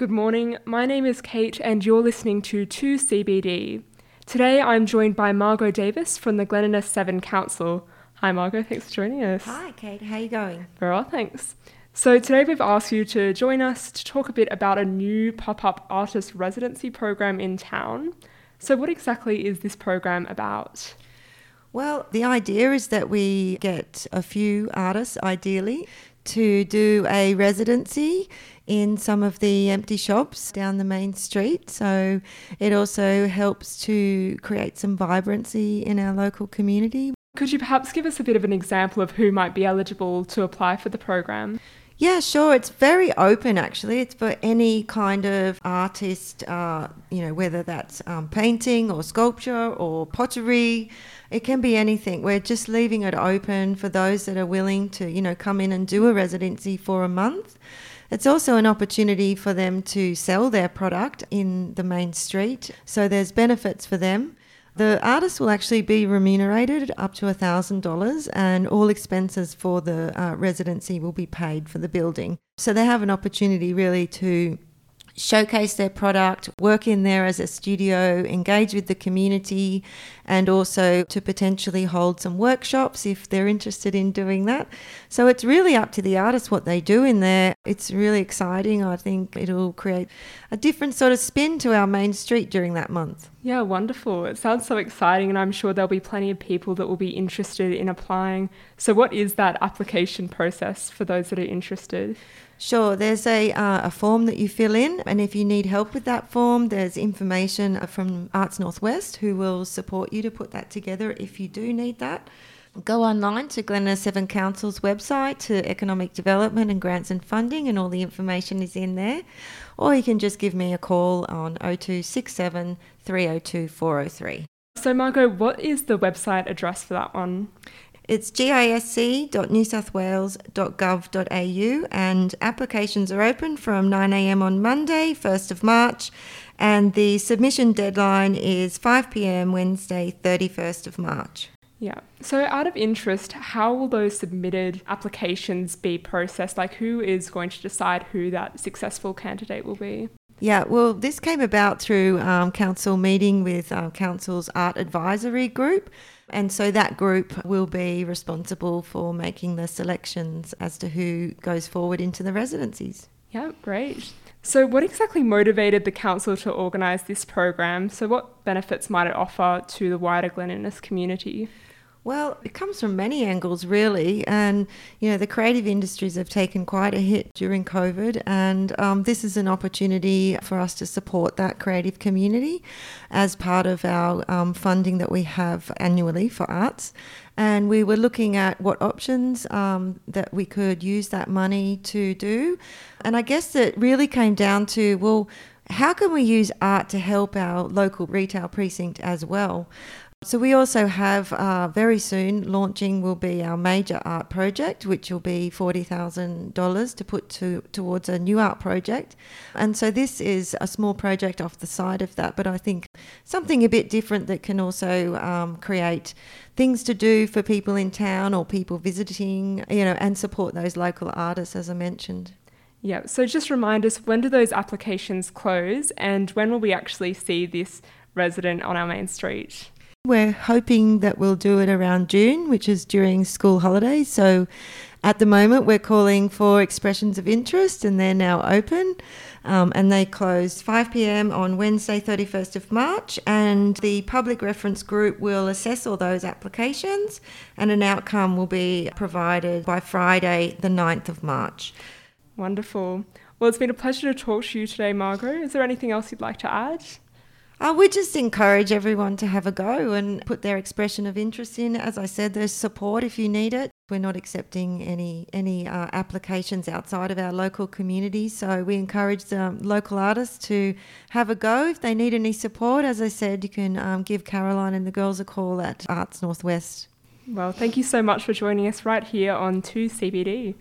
Good morning. My name is Kate, and you're listening to 2CBD. Today I'm joined by Margot Davis from the Glen Innes Severn Council. Hi, Margot. Thanks for joining us. Hi, Kate. How are you going? Very well, thanks. So today we've asked you to join us to talk a bit about a new pop-up artist residency program in town. So what exactly is this program about? Well, the idea is that we get a few artists, ideally, to do a residency in some of the empty shops down the main street. So it also helps to create some vibrancy in our local community. Could you perhaps give us a bit of an example of who might be eligible to apply for the program? Yeah, sure. It's very open, actually. It's for any kind of artist, uh, you know, whether that's um, painting or sculpture or pottery. It can be anything. We're just leaving it open for those that are willing to, you know, come in and do a residency for a month. It's also an opportunity for them to sell their product in the main street. So there's benefits for them. The artist will actually be remunerated up to $1,000 and all expenses for the uh, residency will be paid for the building. So they have an opportunity really to showcase their product, work in there as a studio, engage with the community, and also to potentially hold some workshops if they're interested in doing that. So it's really up to the artist what they do in there. It's really exciting. I think it'll create a different sort of spin to our main street during that month. Yeah, wonderful. It sounds so exciting, and I'm sure there'll be plenty of people that will be interested in applying. So, what is that application process for those that are interested? Sure, there's a, uh, a form that you fill in, and if you need help with that form, there's information from Arts Northwest who will support you to put that together if you do need that. Go online to Glen Innes Severn Council's website to economic development and grants and funding, and all the information is in there. Or you can just give me a call on 0267 302 403. So, Margot, what is the website address for that one? It's gisc.newsouthwales.gov.au and applications are open from 9am on Monday, 1st of March, and the submission deadline is 5pm Wednesday, 31st of March. Yeah. So, out of interest, how will those submitted applications be processed? Like, who is going to decide who that successful candidate will be? Yeah, well, this came about through um, council meeting with uh, council's art advisory group. And so that group will be responsible for making the selections as to who goes forward into the residencies. Yeah, great. So, what exactly motivated the council to organise this program? So, what benefits might it offer to the wider Glen Innes community? Well, it comes from many angles, really. And, you know, the creative industries have taken quite a hit during COVID. And um, this is an opportunity for us to support that creative community as part of our um, funding that we have annually for arts. And we were looking at what options um, that we could use that money to do. And I guess it really came down to, well, how can we use art to help our local retail precinct as well? So we also have uh, very soon launching will be our major art project, which will be forty thousand dollars to put to towards a new art project, and so this is a small project off the side of that, but I think something a bit different that can also um, create things to do for people in town or people visiting, you know, and support those local artists, as I mentioned. Yeah. So just remind us when do those applications close, and when will we actually see this resident on our main street? We're hoping that we'll do it around June, which is during school holidays. So at the moment, we're calling for expressions of interest, and they're now open. Um, and they close 5 pm on Wednesday, 31st of March. And the public reference group will assess all those applications, and an outcome will be provided by Friday, the 9th of March. Wonderful. Well, it's been a pleasure to talk to you today, Margot. Is there anything else you'd like to add? Uh, we just encourage everyone to have a go and put their expression of interest in. As I said, there's support if you need it. We're not accepting any any uh, applications outside of our local community, so we encourage the local artists to have a go. If they need any support, as I said, you can um, give Caroline and the girls a call at Arts Northwest. Well, thank you so much for joining us right here on 2CBD.